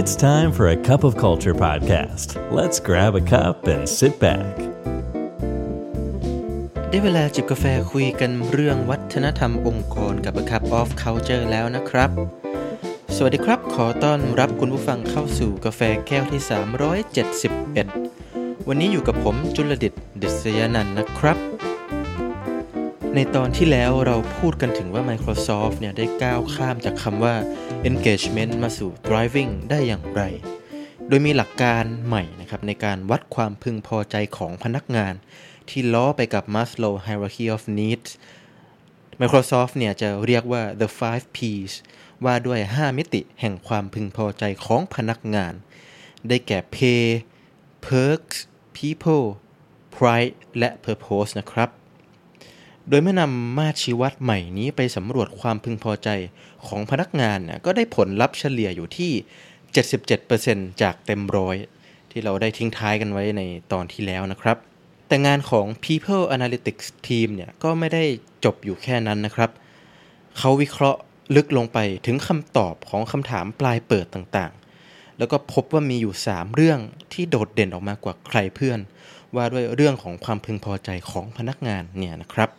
It's time for a cup of culture podcast. Let's grab a cup and sit back. ได้เวลาจิบกาแฟคุยกันเรื่องวัฒนธรรมองค์กรกับ A Cup of Culture แล้วนะครับ สวัสดีครับ ขอต้อนรับคุณผู้ฟังเข้าสู่กาแฟแก้วที่ 371 วันนี้อยู่กับผมจุลดิตดิษยานันท์นะครับ ในตอนที่แล้วเราพูดกันถึงว่า Microsoft เนี่ยได้ก้าวข้ามจากคำว่า engagement มาสู่ driving ได้อย่างไร โดยมีหลักการใหม่นะครับในการวัดความพึงพอใจของพนักงาน ที่ล้อไปกับ Maslow hierarchy of needs Microsoft เนี่ยจะเรียกว่า the five P's ว่าด้วย 5 มิติแห่งความพึงพอใจของพนักงาน ได้แก่ pay perks people pride และ purpose นะครับ โดยเมื่อนำมาตรชีวัดใหม่นี้ไปสำรวจความพึงพอใจของพนักงานเนี่ยก็ได้ผลลัพธ์เฉลี่ยอยู่ที่ 77%จากเต็มร้อยที่เราได้ทิ้งท้ายกันไว้ในตอนที่แล้วนะครับ แต่งานของ People Analytics Team เนี่ยก็ไม่ได้จบอยู่แค่นั้นนะครับ เขาวิเคราะห์ลึกลงไปถึงคำตอบของคำถามปลายเปิดต่างๆ แล้วก็พบว่ามีอยู่ 3 เรื่องที่โดดเด่นออกมากว่าใครเพื่อน ว่าด้วยเรื่องของความพึงพอใจของพนักงานเนี่ยนะครับ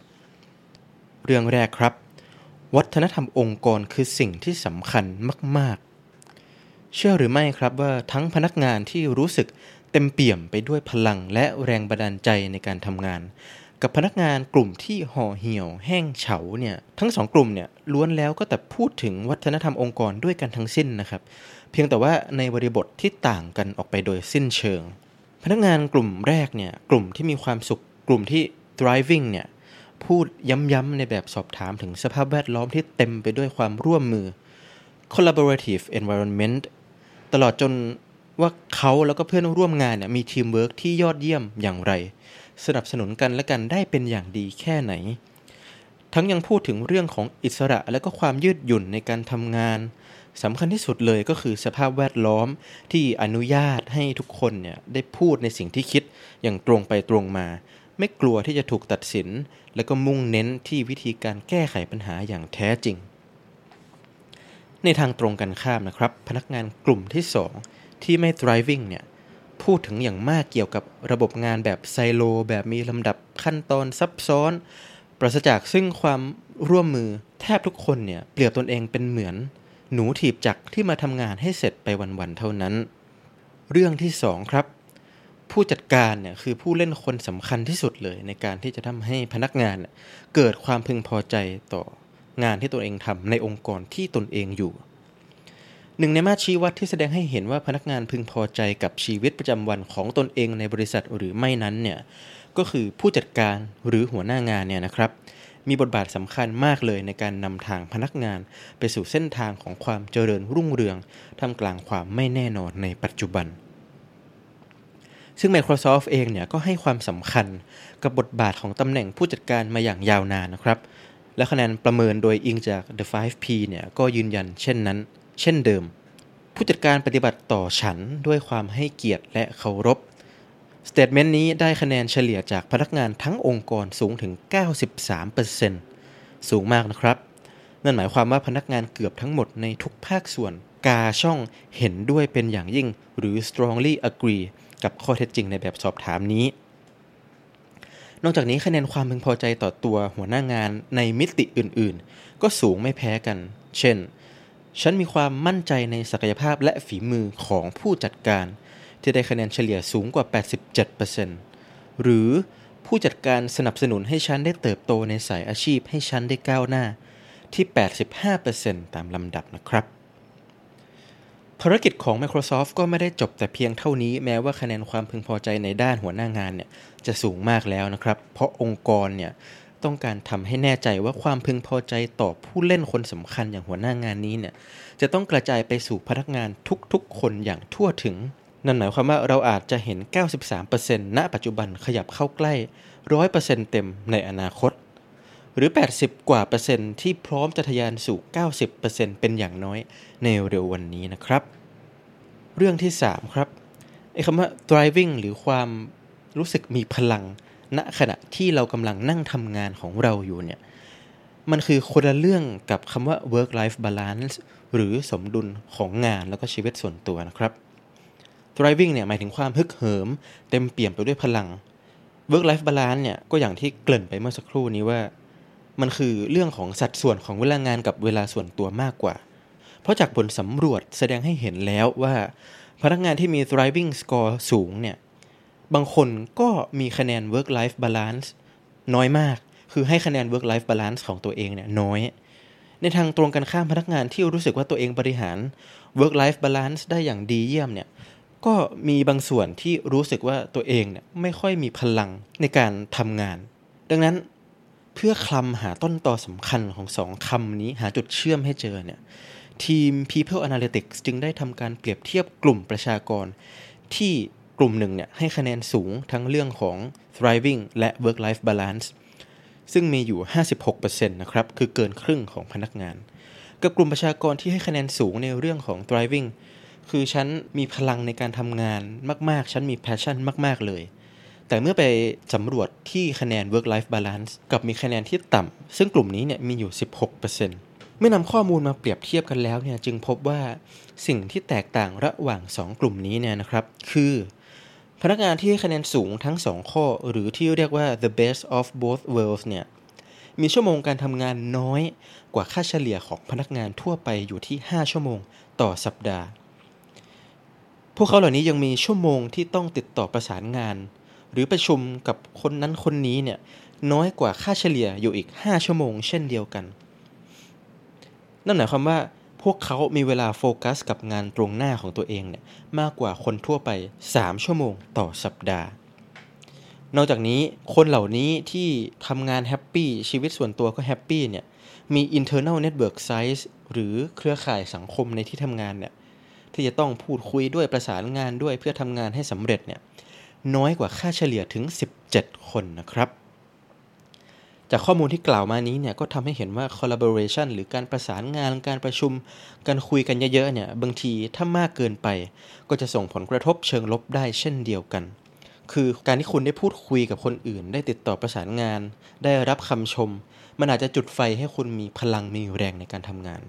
เรื่องแรกครับ วัฒนธรรมองค์กรคือสิ่งที่สำคัญมาก ๆ เชื่อหรือไม่ครับว่าทั้งพนักงานที่รู้สึกเต็มเปี่ยมไปด้วยพลังและแรงบันดาลใจในการทำงาน กับพนักงานกลุ่มที่ห่อเหี่ยว แห้งเฉาเนี่ยทั้งสองกลุ่มเนี่ยล้วนแล้วก็แต่พูดถึงวัฒนธรรมองค์กรด้วยกันทั้งสิ้นนะครับ เพียงแต่ว่าในบริบทที่ต่างกันออกไปโดยสิ้นเชิง พนักงานกลุ่มแรกเนี่ยกลุ่มที่มีความสุขกลุ่มที่ thriving เนี่ย พูดย้ำๆในแบบสอบถามถึงสภาพแวดล้อมที่เต็มไปด้วยความร่วมมือ collaborative environment ตลอดจนว่าเขาแล้วก็เพื่อนร่วมงานเนี่ยมีทีมเวิร์กที่ยอดเยี่ยมอย่างไร สนับสนุนกันและกันได้เป็นอย่างดีแค่ไหน ทั้งยังพูดถึงเรื่องของอิสระและก็ความยืดหยุ่นในการทำงานสำคัญที่สุดเลยก็คือสภาพแวดล้อมที่อนุญาตให้ทุกคนเนี่ยได้พูดในสิ่งที่คิดอย่างตรงไปตรงมา ไม่กลัวที่จะถูกตัดสิน แล้วก็มุ่งเน้นที่วิธีการแก้ไขปัญหาอย่างแท้จริง ในทางตรงกันข้ามนะครับ พนักงานกลุ่มที่ 2 ที่ไม่ driving เนี่ยพูดถึงอย่างมากเกี่ยวกับระบบงานแบบไซโล แบบมีลำดับขั้นตอนซับซ้อน ปราศจากซึ่งความร่วมมือแทบทุกคนเนี่ยเปรียบตนเองเป็นเหมือน หนูถีบจักรที่มาทำงานให้เสร็จไปวันๆเท่านั้น เรื่องที่ 2 ครับ ผู้จัดการเนี่ยคือผู้เล่นคนสำคัญที่สุดเลยในการที่จะทำให้พนักงานเนเกิดความพึงพอใจต่องานที่ตนเองทำในองค์กรที่ตนเองอยู่ หนึ่งในมาตรชี้วัดที่แสดงให้เห็นว่าพนักงานพึงพอใจกับชีวิตประจำวันของตนเองในบริษัทหรือไม่นั้นเนี่ยก็คือผู้จัดการหรือหัวหน้างานเนี่ยนะครับ มีบทบาทสำคัญมากเลยในการนำทางพนักงาน ไปสู่เส้นทางของความเจริญรุ่งเรืองท่ามกลางความไม่แน่นอนในปัจจุบัน ซึ่ง Microsoft เองเนี่ยก็ให้ความสำคัญกับบทบาทของตำแหน่งผู้จัดการมาอย่างยาวนานนะครับ และคะแนนประเมินโดยอิงจาก The 5P เนี่ยก็ยืนยันเช่นนั้น เช่นเดิม ผู้จัดการปฏิบัติต่อฉันด้วยความให้เกียรติและเคารพ statement นี้ได้คะแนนเฉลี่ยจากพนักงานทั้งองค์กรสูงถึง 93%สูงมากนะครับ นั่นหมายความว่าพนักงานเกือบทั้งหมดในทุกภาคส่วน กาช่องเห็นด้วยเป็นอย่างยิ่งหรือ strongly agree กับข้อเท็จจริงในแบบสอบถามนี้ นอกจากนี้คะแนนความพึงพอใจต่อตัวหัวหน้างานในมิติอื่นๆ ก็สูงไม่แพ้กัน เช่น ฉันมีความมั่นใจในศักยภาพและฝีมือของผู้จัดการ ที่ได้คะแนนเฉลี่ยสูงกว่า 87%หรือผู้จัดการสนับสนุนให้ฉันได้เติบโตในสายอาชีพให้ฉันได้ก้าวหน้าที่ 85%ตามลำดับนะครับ ภารกิจของ Microsoft ก็ไม่ได้จบแต่เพียงเท่านี้แม้ว่าคะแนนความพึงพอใจในด้านหัวหน้างานเนี่ยจะสูงมากแล้วนะครับ เพราะองค์กรเนี่ยต้องการทำให้แน่ใจว่าความพึงพอใจต่อผู้เล่นคนสำคัญอย่างหัวหน้างานนี้เนี่ยจะต้องกระจายไปสู่พนักงานทุกๆ คนอย่างทั่วถึง นั่นหมายความว่าเราอาจจะเห็น 93%ณปัจจุบันขยับเข้าใกล้ 100%เต็มในอนาคต หรือ 80 กว่าเปอร์เซ็นต์ที่พร้อมจะทะยานสู่ 90%เป็นอย่างน้อยในเร็ววันนี้นะครับ เรื่องที่ 3 ครับไอ้คำว่า driving หรือความรู้สึกมีพลังณขณะที่เรากำลังนั่งทำงานของเราอยู่เนี่ย มันคือคนละเรื่องกับคำว่า work life balance หรือสมดุลของงานแล้วก็ชีวิตส่วนตัวนะครับ thriving เนี่ยหมายถึงความฮึกเหิม เต็มเปี่ยมไปด้วยพลัง work life balance เนี่ยก็อย่างที่เกริ่นไปเมื่อสักครู่นี้ว่า มันคือเรื่องของสัดส่วนของเวลางานกับเวลาส่วนตัวมากกว่า เพราะจากผลสำรวจแสดงให้เห็นแล้วว่า พนักงานที่มี thriving score สูงเนี่ย บางคนก็มีคะแนน work life balance น้อยมาก คือให้คะแนน work life balance ของตัวเองเนี่ยน้อย ในทางตรงกันข้ามพนักงานที่รู้สึกว่าตัวเองบริหาร work life balance ได้อย่างดีเยี่ยมเนี่ยก็มีบางส่วนที่รู้สึกว่าตัวเองเนี่ยไม่ค่อยมีพลังในการทำงาน ดังนั้น เพื่อคลำหาต้นตอสำคัญของสองคำนี้หาจุดเชื่อมให้เจอเนี่ยทีม People Analytics จึงได้ทำการเปรียบเทียบกลุ่มประชากร ที่กลุ่มหนึ่งเนี่ยให้คะแนนสูงทั้งเรื่องของ thriving และ work life balance ซึ่งมีอยู่ 56%นะครับ คือเกินครึ่งของพนักงาน กับกลุ่มประชากรที่ให้คะแนนสูงในเรื่องของ thriving คือฉันมีพลังในการทำงานมาก ๆ ฉันมี passion มาก ๆ เลย แต่เมื่อไปสำรวจที่คะแนน work life balance กับมีคะแนนที่ต่ำซึ่งกลุ่มนี้เนี่ยมีอยู่ 16%เมื่อนำข้อมูลมาเปรียบเทียบกันแล้วเนี่ยจึงพบว่าสิ่งที่แตกต่างระหว่าง 2 กลุ่มนี้เนี่ยนะครับ คือ พนักงานที่คะแนนสูงทั้ง 2 ข้อ หรือที่เรียกว่า the best of both worlds เนี่ยมีชั่วโมงการทำงานน้อยกว่าค่าเฉลี่ยของพนักงานทั่วไปอยู่ที่ 5 ชั่วโมงต่อสัปดาห์ พวกเขาเหล่านี้ยังมีชั่วโมงที่ต้องติดต่อประสานงาน หรือประชุมกับคนนั้นคนนี้เนี่ยน้อยกว่าค่าเฉลี่ยอยู่อีก 5 ชั่วโมง เช่นเดียวกัน นั่นหมายความว่าพวกเขามีเวลาโฟกัสกับงานตรงหน้าของตัวเองเนี่ยมากกว่าคนทั่วไป 3 ชั่วโมงต่อสัปดาห์ นอกจากนี้คนเหล่านี้ที่ทำงานแฮปปี้ชีวิตส่วนตัวก็แฮปปี้เนี่ยมี internal network size หรือเครือข่ายสังคมในที่ทำงานเนี่ยที่จะต้องพูดคุยด้วยประสานงานด้วยเพื่อทำงานให้สำเร็จเนี่ย น้อยกว่าค่าเฉลี่ยถึง 17 คนนะครับ จากข้อมูลที่กล่าวมานี้เนี่ยก็ทำให้เห็นว่า collaboration หรือการประสานงานการประชุม การคุยกันเยอะๆเนี่ยบางทีถ้ามากเกินไป ก็จะส่งผลกระทบเชิงลบได้เช่นเดียวกัน คือการที่คุณได้พูดคุยกับคนอื่น ได้ติดต่อประสานงาน ได้รับคำชม มันอาจจะจุดไฟให้คุณมีพลังมีแรงในการทำงาน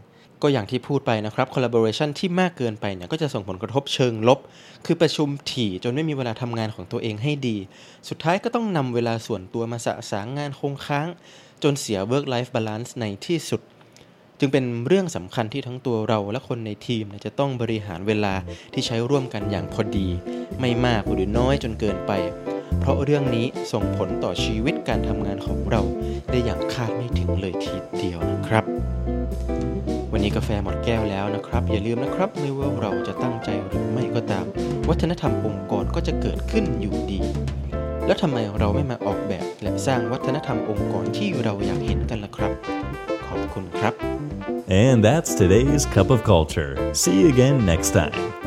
ก็อย่างที่พูดไปนะครับ collaboration ที่มากเกินไปเนี่ยก็จะส่งผลกระทบเชิงลบ คือประชุมถี่จนไม่มีเวลาทำงานของตัวเองให้ดี สุดท้ายก็ต้องนำเวลาส่วนตัวมาสะสางงานคงค้าง จนเสีย work life balance ในที่สุด จึงเป็นเรื่องสำคัญที่ทั้งตัวเราและคนในทีมจะต้องบริหารเวลาที่ใช้ร่วมกันอย่างพอดี ไม่มากหรือน้อยจนเกินไป เพราะเรื่องนี้ส่งผลต่อชีวิตการทำงานของเรา ได้อย่างคาดไม่ถึงเลยทีเดียวนะครับ นี้กาแฟหมดแก้วแล้วนะครับ อย่าลืมนะครับไม่ว่าเราจะตั้งใจหรือไม่ก็ตาม วัฒนธรรมองค์กรก็จะเกิดขึ้นอยู่ดี แล้วทำไมเราไม่มาออกแบบ และสร้างวัฒนธรรมองค์กรที่เราอยากเห็นกันล่ะครับ ขอบคุณครับ And that's today's Cup of Culture. See you again next time.